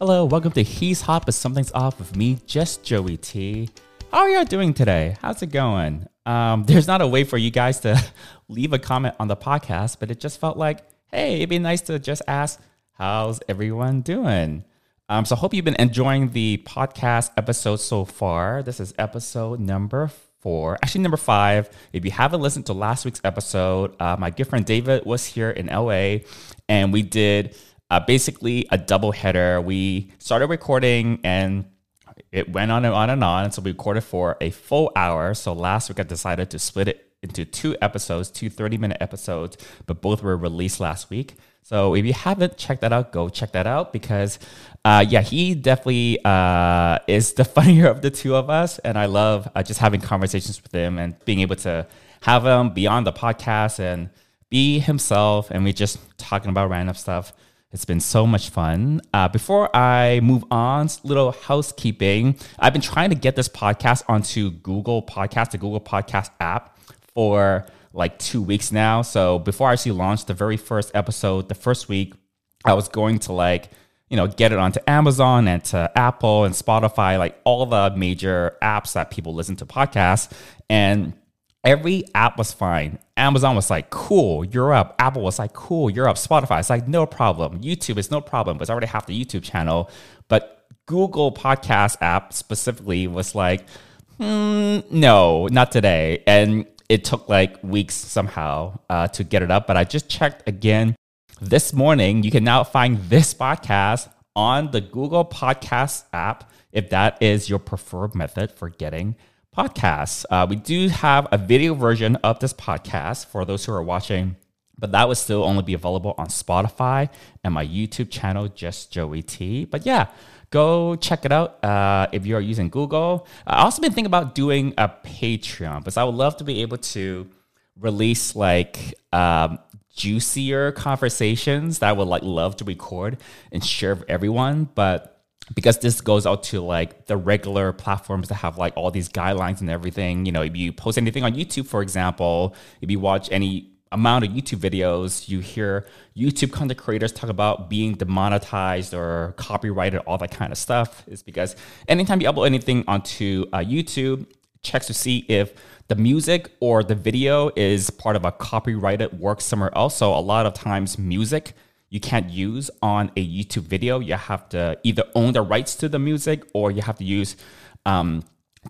Hello, welcome to He's Hot but Something's Off with me, just Joey T. How are y'all doing today? How's it going? Um, there's not a way for you guys to leave a comment on the podcast, but it just felt like, hey, it'd be nice to just ask, how's everyone doing? Um, so I hope you've been enjoying the podcast episode so far. This is episode number four, actually number five. If you haven't listened to last week's episode, uh, my good friend David was here in LA, and we did uh, basically a double header. We started recording and it went on and on and on. So we recorded for a full hour. So last week I decided to split it into two episodes, two 30 minute episodes, but both were released last week. So if you haven't checked that out, go check that out because, uh, yeah, he definitely uh, is the funnier of the two of us. And I love uh, just having conversations with him and being able to have him be on the podcast and be himself. And we just talking about random stuff. It's been so much fun. Uh, before I move on, little housekeeping. I've been trying to get this podcast onto Google Podcast, the Google Podcast app, for like two weeks now. So before I actually launched the very first episode, the first week, I was going to like, you know, get it onto Amazon and to Apple and Spotify, like all the major apps that people listen to podcasts. And every app was fine. Amazon was like, cool, you're up. Apple was like, cool, you're up. Spotify, it's like, no problem. YouTube is no problem, but it's already half the YouTube channel. But Google Podcast app specifically was like, hmm, no, not today. And it took like weeks somehow uh, to get it up. But I just checked again this morning. You can now find this podcast on the Google Podcast app if that is your preferred method for getting podcasts. Uh, we do have a video version of this podcast for those who are watching, but that would still only be available on Spotify and my YouTube channel, Just Joey T. But yeah, go check it out uh, if you are using Google. I also been thinking about doing a Patreon because I would love to be able to release like um, juicier conversations that I would like love to record and share with everyone, but because this goes out to like the regular platforms that have like all these guidelines and everything. You know, if you post anything on YouTube, for example, if you watch any amount of YouTube videos, you hear YouTube content creators talk about being demonetized or copyrighted, all that kind of stuff. Is because anytime you upload anything onto uh, YouTube, checks to see if the music or the video is part of a copyrighted work somewhere else. So a lot of times, music you can't use on a YouTube video. You have to either own the rights to the music or you have to use um,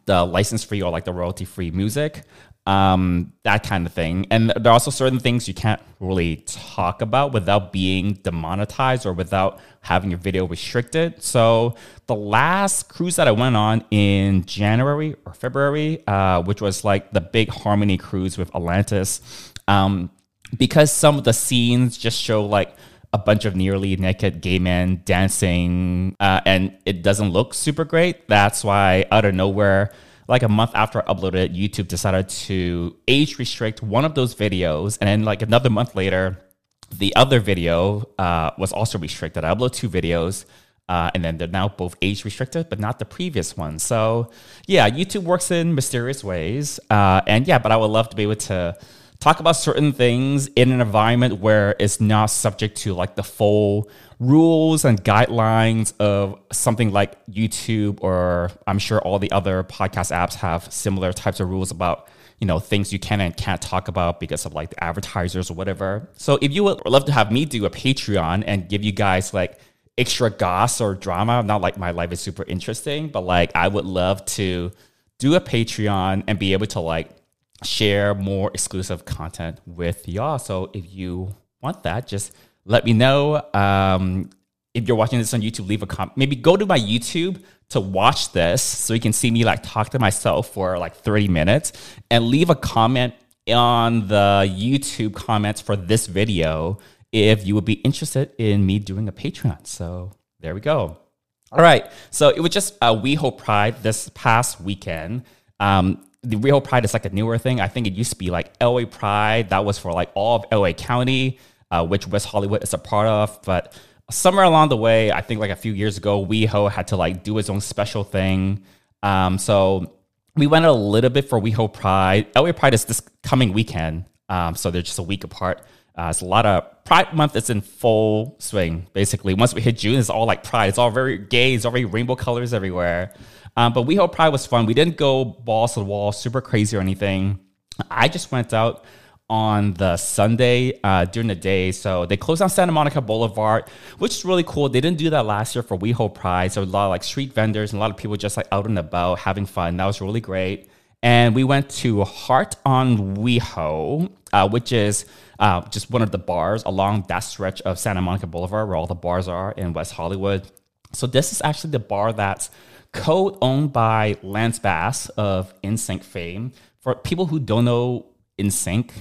the license free or like the royalty free music, um, that kind of thing. And there are also certain things you can't really talk about without being demonetized or without having your video restricted. So the last cruise that I went on in January or February, uh, which was like the big Harmony cruise with Atlantis, um, because some of the scenes just show like a bunch of nearly naked gay men dancing, uh, and it doesn't look super great. That's why, out of nowhere, like a month after I uploaded, YouTube decided to age restrict one of those videos, and then like another month later, the other video uh, was also restricted. I uploaded two videos. Uh, and then they're now both age restricted, but not the previous one. So, yeah, YouTube works in mysterious ways. Uh, and yeah, but I would love to be able to talk about certain things in an environment where it's not subject to like the full rules and guidelines of something like YouTube or I'm sure all the other podcast apps have similar types of rules about you know things you can and can't talk about because of like the advertisers or whatever. So if you would love to have me do a Patreon and give you guys like extra goss or drama, not like my life is super interesting, but like I would love to do a Patreon and be able to like share more exclusive content with y'all. So if you want that, just let me know. Um, if you're watching this on YouTube, leave a comment. Maybe go to my YouTube to watch this so you can see me like talk to myself for like 30 minutes and leave a comment on the YouTube comments for this video if you would be interested in me doing a Patreon. So there we go. All right. So it was just a WeHo Pride this past weekend. Um, the WeHo Pride is like a newer thing. I think it used to be like LA Pride. That was for like all of LA County, uh, which West Hollywood is a part of. But somewhere along the way, I think like a few years ago, WeHo had to like do its own special thing. Um, so we went a little bit for WeHo Pride. LA Pride is this coming weekend. Um, so they're just a week apart. Uh, it's a lot of Pride Month is in full swing. Basically, once we hit June, it's all like Pride. It's all very gay. It's already rainbow colors everywhere. Um, but WeHo Pride was fun. We didn't go balls to the wall, super crazy or anything. I just went out on the Sunday uh, during the day. So they closed down Santa Monica Boulevard, which is really cool. They didn't do that last year for WeHo Pride. So a lot of like street vendors and a lot of people just like out and about having fun. That was really great. And we went to Heart on WeHo, uh, which is uh, just one of the bars along that stretch of Santa Monica Boulevard where all the bars are in West Hollywood. So this is actually the bar that's co-owned by Lance Bass of NSYNC fame. For people who don't know NSYNC,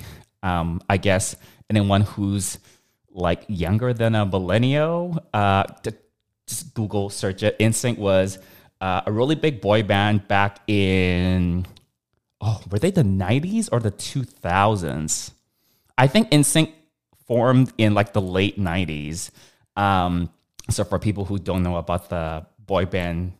um, I guess anyone who's like younger than a millennial, uh, just Google search it. NSYNC was uh, a really big boy band back in oh, were they the 90s or the 2000s? I think NSYNC formed in like the late 90s. Um, so for people who don't know about the boy band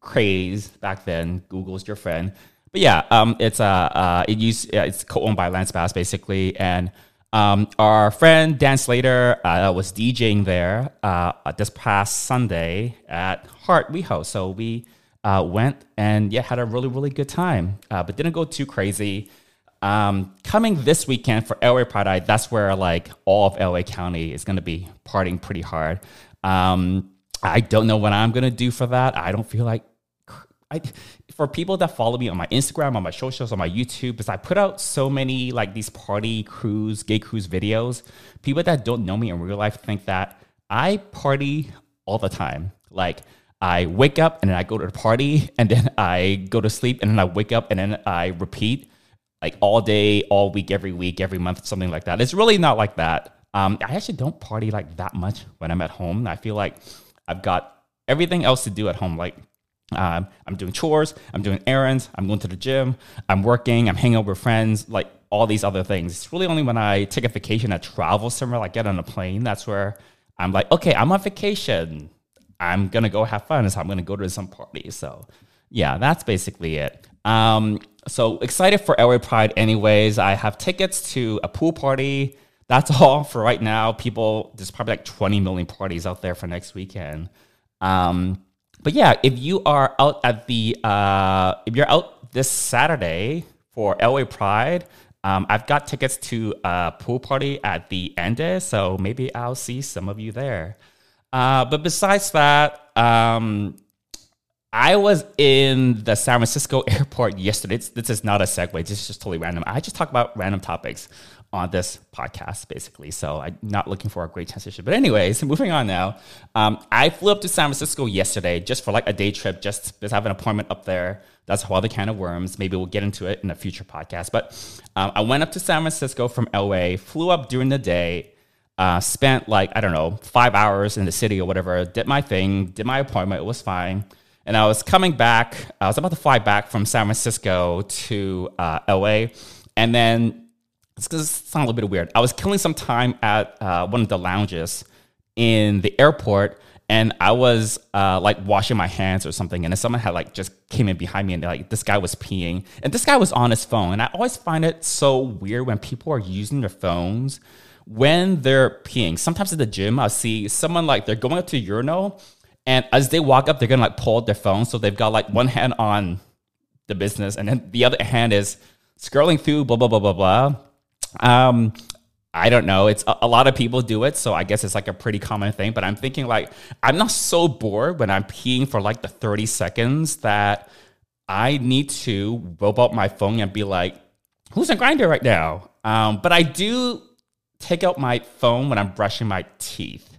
craze back then, Google's your friend. But yeah, um, it's uh, uh, it used yeah, it's co-owned by Lance Bass basically, and um, our friend Dan Slater uh, was DJing there uh, this past Sunday at Heart WeHo. So we uh, went and yeah, had a really, really good time, uh, but didn't go too crazy. Um, coming this weekend for LA Pride, that's where like all of LA County is going to be partying pretty hard. Um, I don't know what I'm to do for that. I don't feel like I, for people that follow me on my Instagram, on my socials, on my YouTube, because I put out so many like these party cruise, gay cruise videos. People that don't know me in real life think that I party all the time. Like I wake up and then I go to the party and then I go to sleep and then I wake up and then I repeat like all day, all week, every week, every month, something like that. It's really not like that. Um, I actually don't party like that much when I'm at home. I feel like I've got everything else to do at home. Like um, I'm doing chores, I'm doing errands, I'm going to the gym, I'm working, I'm hanging out with friends, like all these other things. It's really only when I take a vacation, I travel somewhere, like get on a plane, that's where I'm like, okay, I'm on vacation. I'm gonna go have fun. So I'm gonna go to some party. So yeah, that's basically it. Um, so excited for LA Pride, anyways. I have tickets to a pool party. That's all for right now. People, there's probably like 20 million parties out there for next weekend. Um, but yeah, if you are out at the, uh, if you're out this Saturday for LA Pride, um, I've got tickets to a pool party at the Andaz, so maybe I'll see some of you there. Uh, but besides that, um, I was in the San Francisco airport yesterday. It's, this is not a segue. This is just totally random. I just talk about random topics on this podcast, basically. So I'm not looking for a great transition. But anyways, moving on now. Um, I flew up to San Francisco yesterday just for like a day trip, just because I have an appointment up there. That's all the can of worms. Maybe we'll get into it in a future podcast. But um, I went up to San Francisco from LA, flew up during the day uh, spent like, I don't know, five hours in the city or whatever, did my thing, did my appointment, it was fine. And I was coming back, I was about to fly back from San Francisco to uh, LA. And then, it's going to sound a little bit weird. I was killing some time at uh, one of the lounges in the airport and I was uh, like washing my hands or something, and then someone had like just came in behind me, and like this guy was peeing, and this guy was on his phone, and I always find it so weird when people are using their phones when they're peeing, sometimes at the gym, I'll see someone like they're going up to urinal, and as they walk up, they're gonna like pull out their phone. So they've got like one hand on the business, and then the other hand is scrolling through blah blah blah blah blah. Um, I don't know. It's a, a, lot of people do it, so I guess it's like a pretty common thing. But I'm thinking like I'm not so bored when I'm peeing for like the 30 seconds that I need to whip out my phone and be like, "Who's on Grindr right now?" Um, but I do take out my phone when I'm brushing my teeth.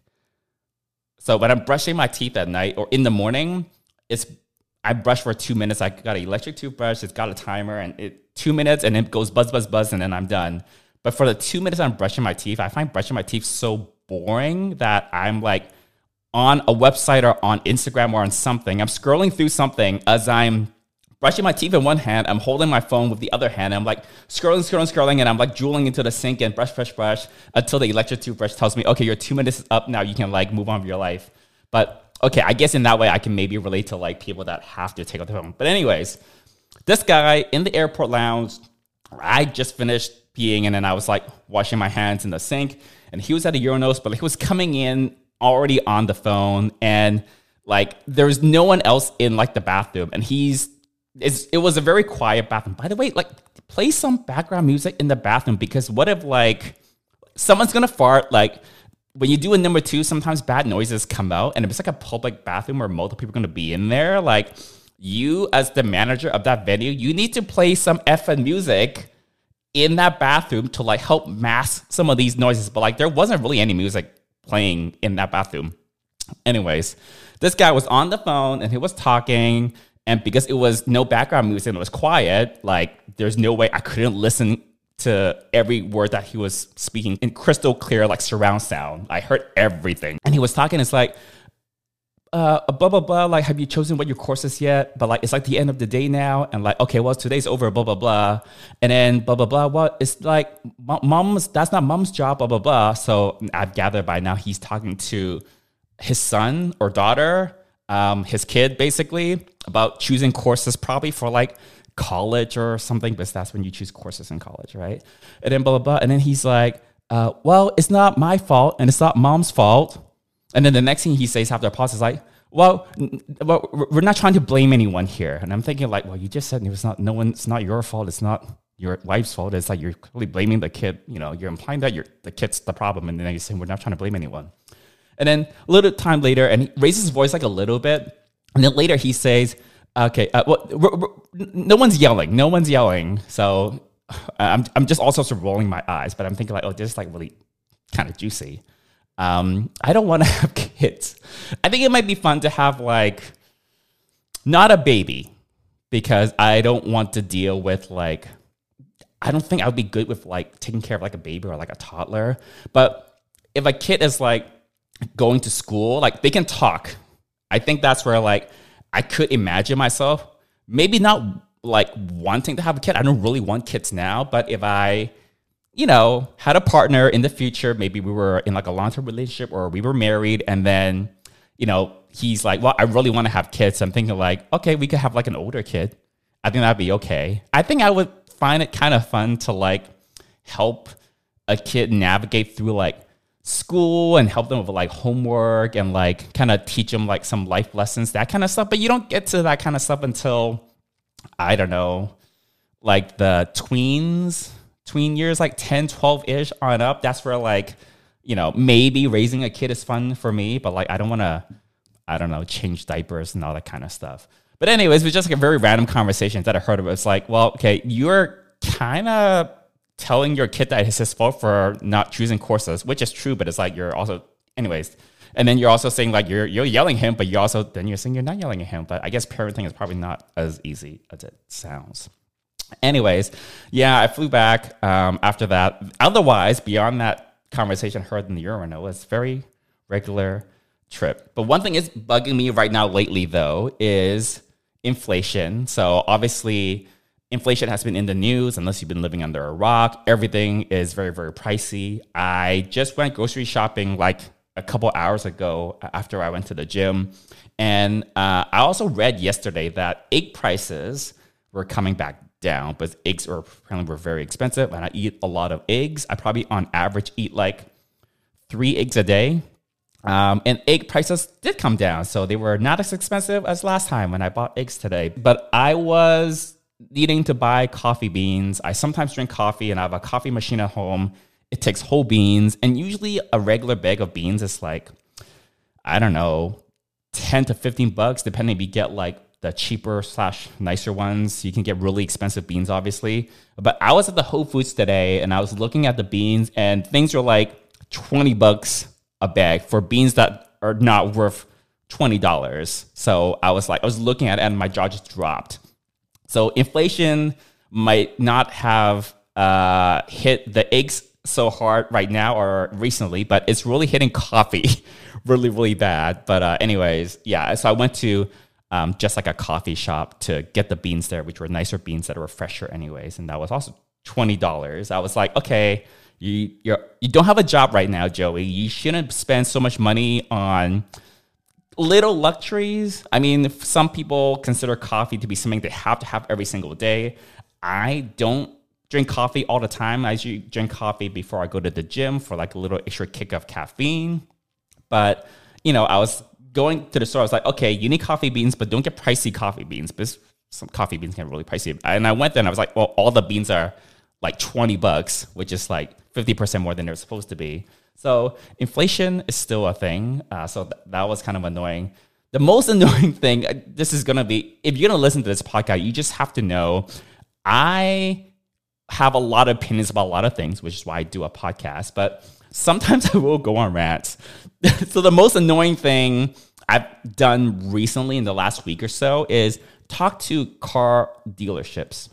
So when I'm brushing my teeth at night or in the morning, it's I brush for two minutes. I got an electric toothbrush. It's got a timer, and it two minutes, and it goes buzz, buzz, buzz, and then I'm done. But for the two minutes I'm brushing my teeth, I find brushing my teeth so boring that I'm like on a website or on Instagram or on something. I'm scrolling through something as I'm brushing my teeth in one hand. I'm holding my phone with the other hand. I'm like scrolling, scrolling, scrolling, and I'm like drooling into the sink and brush, brush, brush until the electric toothbrush tells me, okay, your two minutes is up now. You can like move on with your life. But okay, I guess in that way I can maybe relate to like people that have to take out the phone. But anyways, this guy in the airport lounge, I just finished peeing, and then I was like washing my hands in the sink, and he was at the urinals, but he was coming in already on the phone, and like there's no one else in like the bathroom, and he's it was a very quiet bathroom. By the way, like play some background music in the bathroom because what if like someone's gonna fart like when you do a number two, sometimes bad noises come out, and if it's like a public bathroom where multiple people are going to be in there, like you as the manager of that venue, you need to play some effing music in that bathroom to like help mask some of these noises. But like there wasn't really any music playing in that bathroom. Anyways, this guy was on the phone and he was talking. And because it was no background music and it was quiet, like there's no way I couldn't listen to every word that he was speaking in crystal clear, like surround sound. I heard everything. And he was talking, it's like, uh, blah, blah, blah. Like, have you chosen what your course is yet? But like, it's like the end of the day now. And like, okay, well, today's over, blah, blah, blah. And then blah, blah, blah. What? It's like, mom's, that's not mom's job, blah, blah, blah. So I've gathered by now he's talking to his son or daughter, um, his kid, basically, about choosing courses probably for like college or something, because that's when you choose courses in college, right? And then blah, blah, blah. And then he's like, uh, well, it's not my fault and it's not mom's fault. And then the next thing he says after a pause is like, well, well, we're not trying to blame anyone here. And I'm thinking like, well, you just said it was not, no one, it's not your fault. It's not your wife's fault. It's like you're clearly blaming the kid. You know, you're implying that you're, the kid's the problem. And then you're saying we're not trying to blame anyone. And then a little time later, and he raises his voice like a little bit. And then later he says, Okay. Uh, well, we're, we're, no one's yelling. No one's yelling. So I'm, I'm just also sort of rolling my eyes, but I'm thinking like, oh, this is like really kind of juicy. Um, I don't want to have kids. I think it might be fun to have like not a baby because I don't want to deal with like I don't think I would be good with like taking care of like a baby or like a toddler. But if a kid is like going to school, like they can talk. I think that's where like I could imagine myself maybe not like wanting to have a kid. I don't really want kids now, but if I, you know, had a partner in the future, maybe we were in like a long term relationship or we were married, and then, you know, he's like, well, I really want to have kids. I'm thinking like, okay, we could have like an older kid. I think that'd be okay. I think I would find it kind of fun to like help a kid navigate through like school and help them with like homework and like kind of teach them like some life lessons, that kind of stuff. But you don't get to that kind of stuff until I don't know, like the tweens, tween years, like 10, 12 ish on up. That's where like, you know, maybe raising a kid is fun for me, but like I don't want to, I don't know, change diapers and all that kind of stuff. But anyways, it was just like a very random conversation that I heard of. It's like, well, okay, you're kind of telling your kid that it's his fault for not choosing courses, which is true, but it's like you're also, anyways. And then you're also saying like you're you're yelling him, but you also then you're saying you're not yelling at him. But I guess parenting is probably not as easy as it sounds. Anyways, yeah, I flew back um, after that. Otherwise, beyond that conversation heard in the urinal, was very regular trip. But one thing is bugging me right now lately though is inflation. So obviously inflation has been in the news unless you've been living under a rock. Everything is very, very pricey. I just went grocery shopping like a couple hours ago after I went to the gym. And uh, I also read yesterday that egg prices were coming back down, but eggs are apparently were very expensive. And I eat a lot of eggs. I probably on average eat like three eggs a day. Um, and egg prices did come down, so they were not as expensive as last time when I bought eggs today. But I was needing to buy coffee beans. I sometimes drink coffee and I have a coffee machine at home. It takes whole beans, and usually a regular bag of beans is like, I don't know, 10 to 15 bucks, depending if you get like the cheaper slash nicer ones. You can get really expensive beans, obviously. But I was at the Whole Foods today and I was looking at the beans, and things are like 20 bucks a bag for beans that are not worth $20. So I was like, I was looking at it and my jaw just dropped. So inflation might not have uh, hit the eggs so hard right now or recently, but it's really hitting coffee really, really bad. But uh, anyways, yeah. So I went to um, just like a coffee shop to get the beans there, which were nicer beans that were fresher anyways, and that was also twenty dollars. I was like, okay, you you're, you don't have a job right now, Joey. You shouldn't spend so much money on little luxuries. I mean, some people consider coffee to be something they have to have every single day. I don't drink coffee all the time. I usually drink coffee before I go to the gym for like a little extra kick of caffeine. But, you know, I was going to the store. I was like, okay, you need coffee beans, but don't get pricey coffee beans because some coffee beans can get really pricey. And I went there and I was like, well, all the beans are like 20 bucks, which is like 50% more than they're supposed to be. So inflation is still a thing. Uh, so th- that was kind of annoying. The most annoying thing, uh, this is going to be, if you're going to listen to this podcast, you just have to know I have a lot of opinions about a lot of things, which is why I do a podcast. But sometimes I will go on rants. so the most annoying thing I've done recently in the last week or so is talk to car dealerships.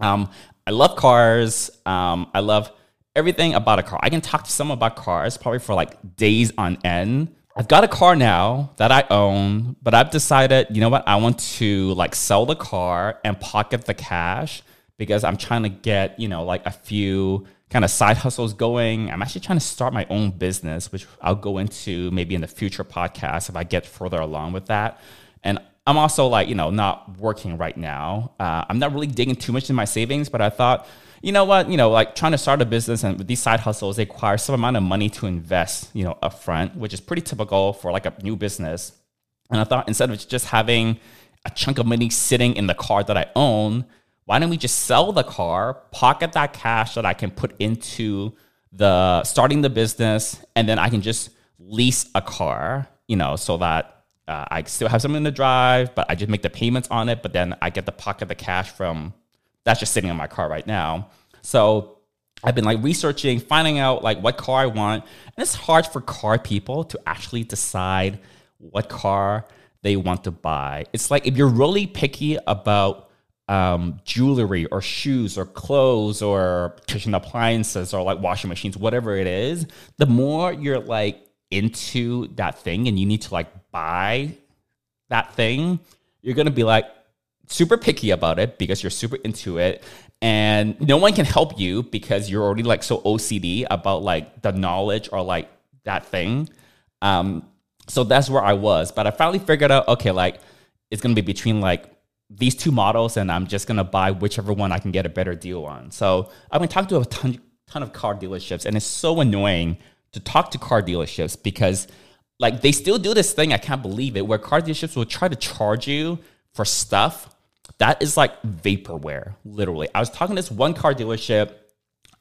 Um, I love cars. Um, I love everything about a car. I can talk to someone about cars probably for like days on end. I've got a car now that I own, but I've decided, you know what? I want to like sell the car and pocket the cash because I'm trying to get, you know, like a few kind of side hustles going. I'm actually trying to start my own business, which I'll go into maybe in the future podcast if I get further along with that. And I'm also like, you know, not working right now. Uh, I'm not really digging too much in my savings, but I thought, you know what, you know, like trying to start a business and with these side hustles, they require some amount of money to invest, you know, upfront, which is pretty typical for like a new business. And I thought instead of just having a chunk of money sitting in the car that I own, why don't we just sell the car, pocket that cash that I can put into the starting the business, and then I can just lease a car, you know, so that uh, I still have something to drive, but I just make the payments on it, but then I get the pocket the cash from that's just sitting in my car right now. So I've been like researching, finding out like what car I want. And it's hard for car people to actually decide what car they want to buy. It's like if you're really picky about um, jewelry or shoes or clothes or kitchen appliances or like washing machines, whatever it is, the more you're like into that thing and you need to like buy that thing, you're gonna be like, super picky about it because you're super into it and no one can help you because you're already like so OCD about like the knowledge or like that thing. Um, so that's where I was. But I finally figured out, okay, like it's gonna be between like these two models, and I'm just gonna buy whichever one I can get a better deal on. So I've been talking to a ton, ton of car dealerships, and it's so annoying to talk to car dealerships because like they still do this thing, I can't believe it, where car dealerships will try to charge you for stuff that is like vaporware, literally. I was talking to this one car dealership,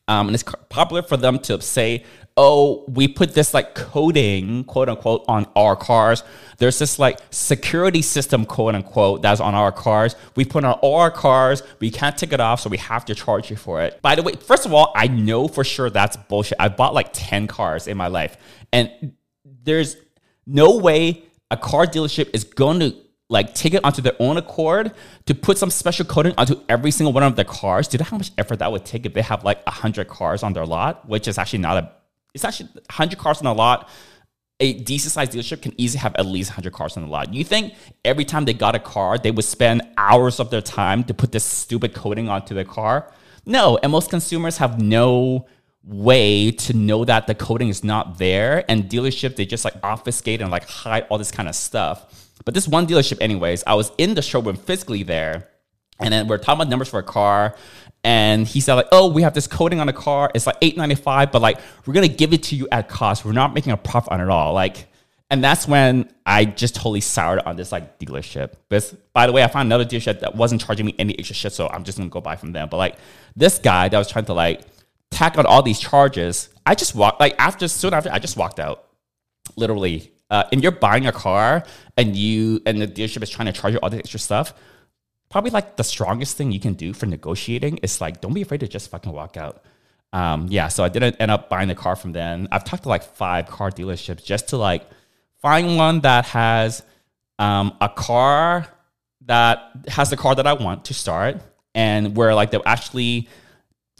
um, and it's popular for them to say, oh, we put this like coding, quote unquote, on our cars. There's this like security system, quote unquote, that's on our cars. We put on all our cars. We can't take it off, so we have to charge you for it. By the way, first of all, I know for sure that's bullshit. I bought like 10 cars in my life, and there's no way a car dealership is going to like take it onto their own accord to put some special coating onto every single one of their cars. Do you know how much effort that would take if they have like hundred cars on their lot, which is actually not a. It's actually hundred cars in a lot. A decent sized dealership can easily have at least 100 cars in the lot. You think every time they got a car, they would spend hours of their time to put this stupid coating onto the car? No, and most consumers have no way to know that the coating is not there. And dealership, they just like obfuscate and like hide all this kind of stuff. But this one dealership, anyways, I was in the showroom physically there, and then we're talking about numbers for a car. And he said, like, oh, we have this coating on the car. It's like eight ninety five, but like we're gonna give it to you at cost. We're not making a profit on it at all. Like, and that's when I just totally soured on this like dealership. But by the way, I found another dealership that wasn't charging me any extra shit, so I'm just gonna go buy from them. But like this guy that was trying to like tack on all these charges, I just walked like after soon after I just walked out. Literally, uh, and you're buying a car and you and the dealership is trying to charge you all the extra stuff, probably like the strongest thing you can do for negotiating is like don't be afraid to just fucking walk out. Um, yeah, so I didn't end up buying the car from them. I've talked to like five car dealerships just to like find one that has um, a car that has the car that I want to start, and where like they'll actually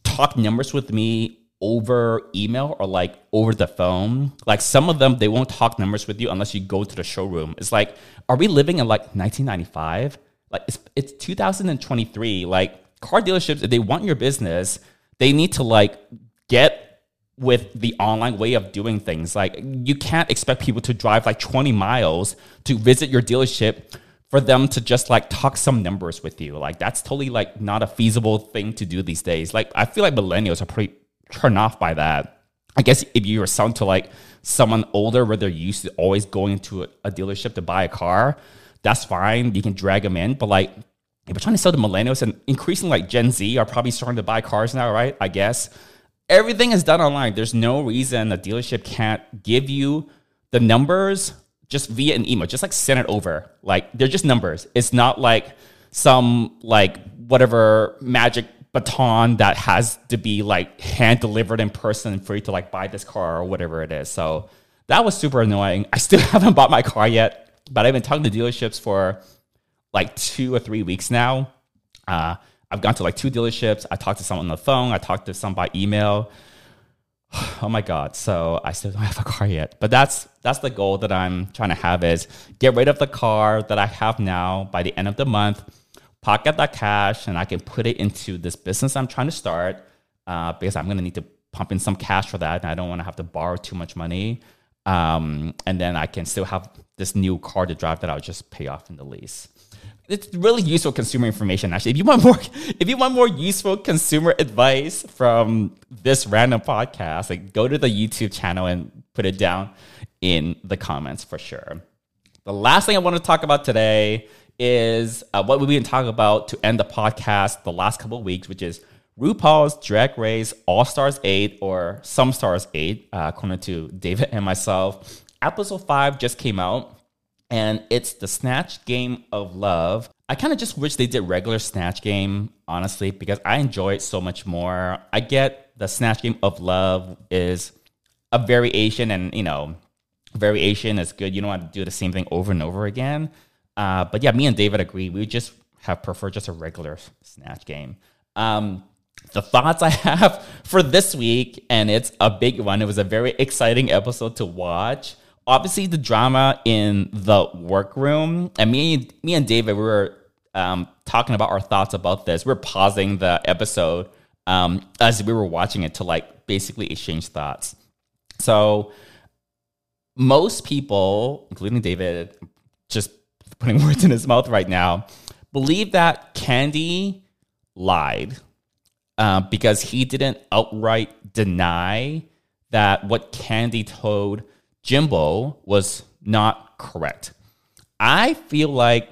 talk numbers with me over email or like over the phone. Like some of them, they won't talk numbers with you unless you go to the showroom. It's like, are we living in like 1995? Like it's, it's 2023. Like car dealerships, if they want your business, they need to like get with the online way of doing things. Like you can't expect people to drive like 20 miles to visit your dealership for them to just like talk some numbers with you. Like that's totally like not a feasible thing to do these days. Like I feel like millennials are pretty turned off by that. I guess if you were selling to like someone older where they're used to always going to a, a dealership to buy a car, that's fine. You can drag them in. But like if we're trying to sell to millennials and increasingly like Gen Z are probably starting to buy cars now, right? I guess everything is done online. There's no reason a dealership can't give you the numbers just via an email, just like send it over. Like they're just numbers. It's not like some like whatever magic baton that has to be like hand delivered in person for you to like buy this car or whatever it is. So that was super annoying. I still haven't bought my car yet, but I've been talking to dealerships for like two or three weeks now. Uh, I've gone to like two dealerships. I talked to someone on the phone. I talked to some by email. oh my god so i still don't have a car yet but that's that's the goal that i'm trying to have is get rid of the car that i have now by the end of the month pocket that cash and i can put it into this business i'm trying to start uh, because i'm going to need to pump in some cash for that and i don't want to have to borrow too much money um, and then i can still have this new car to drive that i'll just pay off in the lease. It's really useful consumer information actually. If you want more if you want more useful consumer advice from this random podcast like go to the youtube channel and put it down in the comments for sure. The last thing i want to talk about today is uh, what we've been talking about to end the podcast the last couple of weeks which is RuPaul's Drag Race All Stars 8 or Some Stars 8, uh, according to David and myself. Episode 5 just came out and it's the Snatch Game of Love. I kind of just wish they did regular Snatch Game, honestly, because I enjoy it so much more. I get the Snatch Game of Love is a variation, and you know, variation is good. You don't want to do the same thing over and over again. Uh, but yeah, me and David agree. We just have preferred just a regular Snatch Game. Um, the thoughts I have for this week, and it's a big one. It was a very exciting episode to watch obviously the drama in the workroom, and me, me and David, we were um, talking about our thoughts about this. We are pausing the episode um, as we were watching it to like basically exchange thoughts. So most people, including David, just putting words in his mouth right now, believe that Kandy lied uh, because he didn't outright deny that what Kandy told Jimbo was not correct. I feel like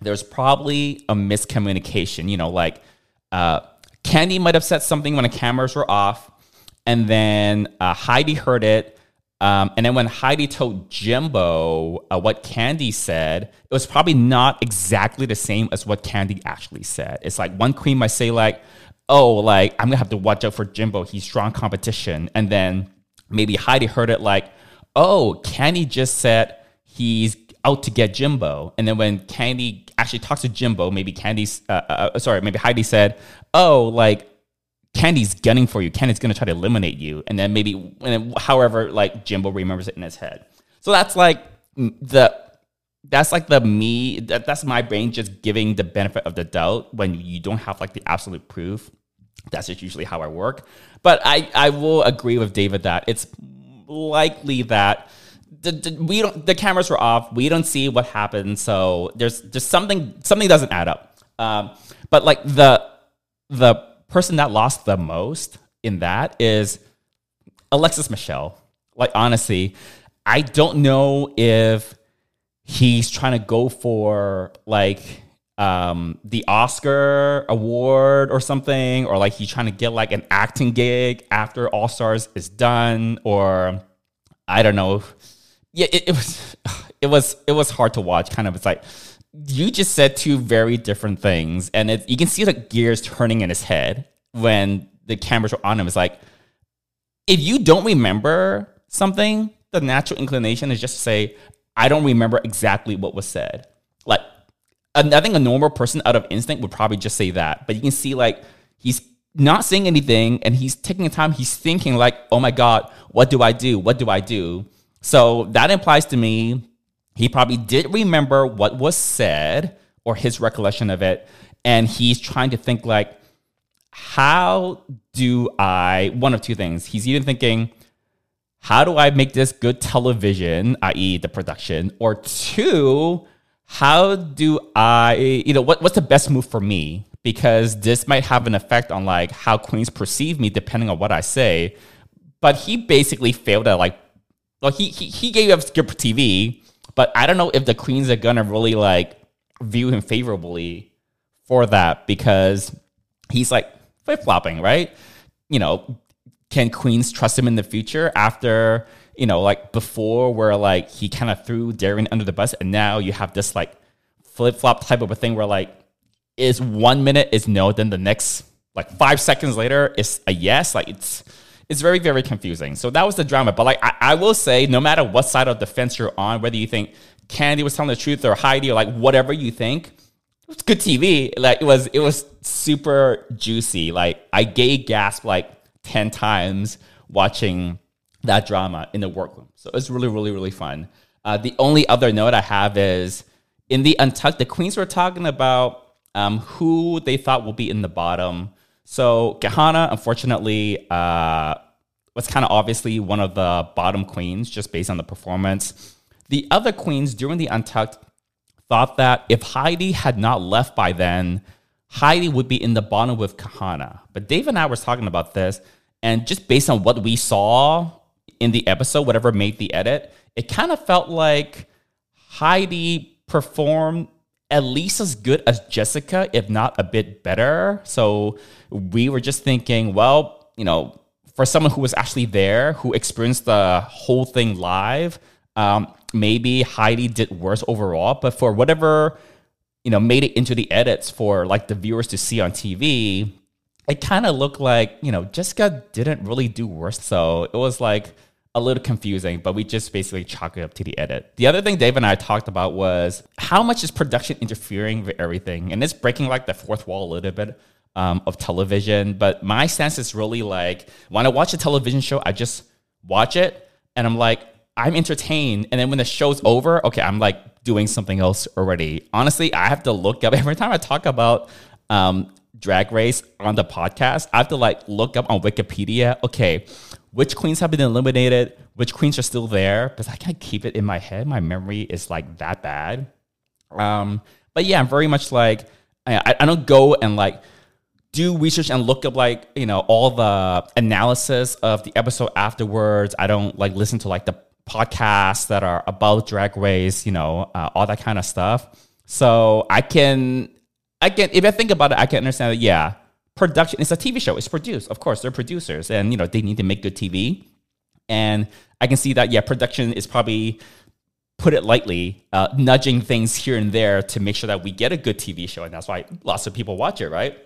there's probably a miscommunication. You know, like uh, Kandy might have said something when the cameras were off, and then uh, Heidi heard it. Um, and then when Heidi told Jimbo uh, what Kandy said, it was probably not exactly the same as what Kandy actually said. It's like one queen might say like, "Oh, like I'm gonna have to watch out for Jimbo. He's strong competition," and then maybe Heidi heard it like, oh, Kandy just said he's out to get Jimbo. And then when Kandy actually talks to Jimbo, maybe Kandy's, uh, uh, uh, sorry, maybe Heidi said, oh, like Kandy's gunning for you. Kandy's to try to eliminate you. And then maybe, and then, however, like Jimbo remembers it in his head. So that's like the, that's like the me, that, that's my brain just giving the benefit of the doubt when you don't have like the absolute proof. That's just usually how I work. But I, I will agree with David that it's likely that the, the, we don't the cameras were off. We don't see what happened. So there's just something something doesn't add up. Um, but like the the person that lost the most in that is Alexis Michelle. Like honestly, I don't know if he's trying to go for like um the Oscar award or something or like he's trying to get like an acting gig after All Stars is done or I don't know. Yeah, it, it was it was it was hard to watch kind of it's like you just said two very different things and it, you can see the gears turning in his head when the cameras are on him it's like if you don't remember something the natural inclination is just to say I don't remember exactly what was said like I think a normal person out of instinct would probably just say that. But you can see like he's not saying anything and he's taking time. He's thinking like, oh my God, what do I do? What do I do? So that implies to me he probably did remember what was said or his recollection of it. And he's trying to think like, how do I, one of two things. He's either thinking, how do I make this good television, i.e., the production, or two, how do I, you know, what, what's the best move for me? Because this might have an effect on like how queens perceive me depending on what I say. But he basically failed at like, well, he, he, he gave up Skip TV, but I don't know if the queens are gonna really like view him favorably for that because he's like flip flopping, right? You know, can queens trust him in the future after you know, like before where like he kind of threw Darienne under the bus, and now you have this like flip flop type of a thing where like is one minute is no, then the next like five seconds later is a yes. Like it's it's very very confusing. So that was the drama. But like I, I will say, no matter what side of the fence you're on, whether you think Kandy was telling the truth or Heidi or like whatever you think, it was good TV. Like it was it was super juicy. Like I gay gasp like ten times watching that drama in the workroom. So it's really, really, really fun. Uh, the only other note I have is in the Untucked, the queens were talking about um, who they thought will be in the bottom. So Kahanna, unfortunately, uh, was kind of obviously one of the bottom queens just based on the performance. The other queens during the Untucked thought that if Heidi had not left by then, Heidi would be in the bottom with Kahanna. But Dave and I were talking about this, and just based on what we saw in the episode, whatever made the edit, it kind of felt like Heidi performed at least as good as Jessica, if not a bit better. So we were just thinking, well, you know, for someone who was actually there, who experienced the whole thing live, um, maybe Heidi did worse overall. But for whatever, you know, made it into the edits for like the viewers to see on TV, it kind of looked like, you know, Jessica didn't really do worse. So it was like, a little confusing, but we just basically chalk it up to the edit. The other thing Dave and I talked about was how much is production interfering with everything? And it's breaking like the fourth wall a little bit um, of television. But my sense is really like when I watch a television show, I just watch it and I'm like, I'm entertained. And then when the show's over, okay, I'm like doing something else already. Honestly, I have to look up every time I talk about um, drag race on the podcast, I have to like look up on Wikipedia, okay, which queens have been eliminated, which queens are still there, because I can't keep it in my head. My memory is like that bad. Um, but yeah, I'm very much like I, I don't go and like do research and look up like you know all the analysis of the episode afterwards. I don't like listen to like the podcasts that are about drag race, you know, uh, all that kind of stuff. So I can, I can, if I think about it, I can understand that. Yeah, production it's a tv show it's produced of course they're producers and you know they need to make good tv and i can see that yeah production is probably put it lightly uh, nudging things here and there to make sure that we get a good tv show and that's why lots of people watch it right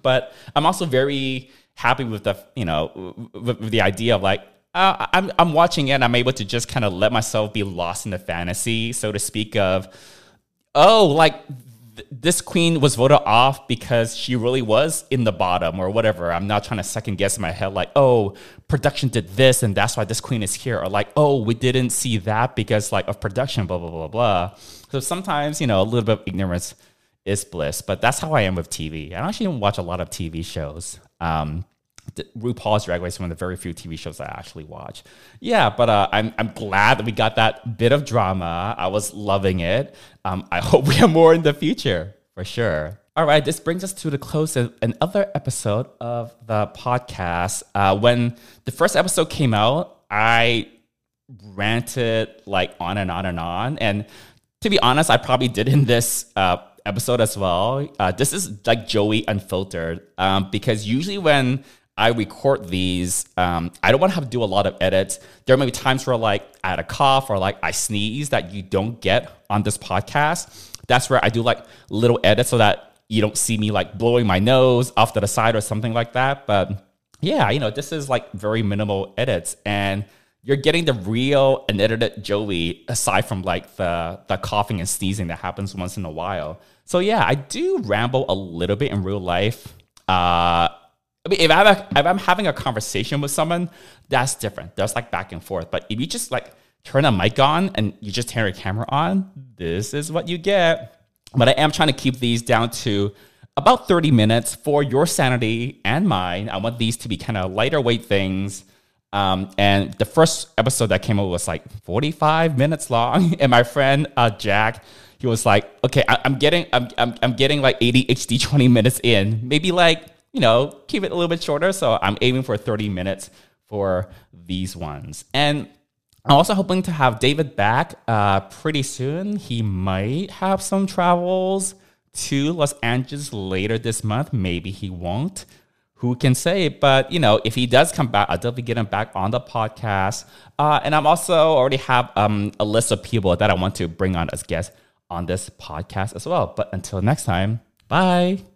but i'm also very happy with the you know with, with the idea of like uh, I'm, I'm watching it and i'm able to just kind of let myself be lost in the fantasy so to speak of oh like this queen was voted off because she really was in the bottom or whatever. I'm not trying to second guess in my head, like, oh, production did this and that's why this queen is here. Or like, oh, we didn't see that because like of production, blah, blah, blah, blah. So sometimes, you know, a little bit of ignorance is bliss, but that's how I am with TV. I actually don't watch a lot of TV shows. Um, RuPaul's Drag Race is one of the very few TV shows I actually watch. Yeah, but uh, I'm I'm glad that we got that bit of drama. I was loving it. Um, I hope we have more in the future for sure. All right, this brings us to the close of another episode of the podcast. Uh, when the first episode came out, I ranted like on and on and on. And to be honest, I probably did in this uh, episode as well. Uh, this is like Joey Unfiltered um, because usually when I record these, um, I don't want to have to do a lot of edits. There may be times where like I had a cough or like I sneeze that you don't get on this podcast. That's where I do like little edits so that you don't see me like blowing my nose off to the side or something like that. But yeah, you know, this is like very minimal edits and you're getting the real unedited Joey aside from like the the coughing and sneezing that happens once in a while. So yeah, I do ramble a little bit in real life. Uh I mean, if, I have a, if I'm having a conversation with someone, that's different. That's like back and forth. But if you just like turn a mic on and you just turn your camera on, this is what you get. But I am trying to keep these down to about 30 minutes for your sanity and mine. I want these to be kind of lighter weight things. Um, and the first episode that came out was like 45 minutes long. And my friend uh, Jack, he was like, "Okay, I, am getting, I'm, I'm, I'm getting like ADHD 20 minutes in. Maybe like, you know, keep it a little bit shorter." So I'm aiming for 30 minutes for these ones. And I'm also hoping to have David back uh, pretty soon. He might have some travels to Los Angeles later this month. Maybe he won't who can say? But you know, if he does come back, I'll definitely get him back on the podcast. Uh, and I'm also already have um, a list of people that I want to bring on as guests on this podcast as well. But until next time, bye.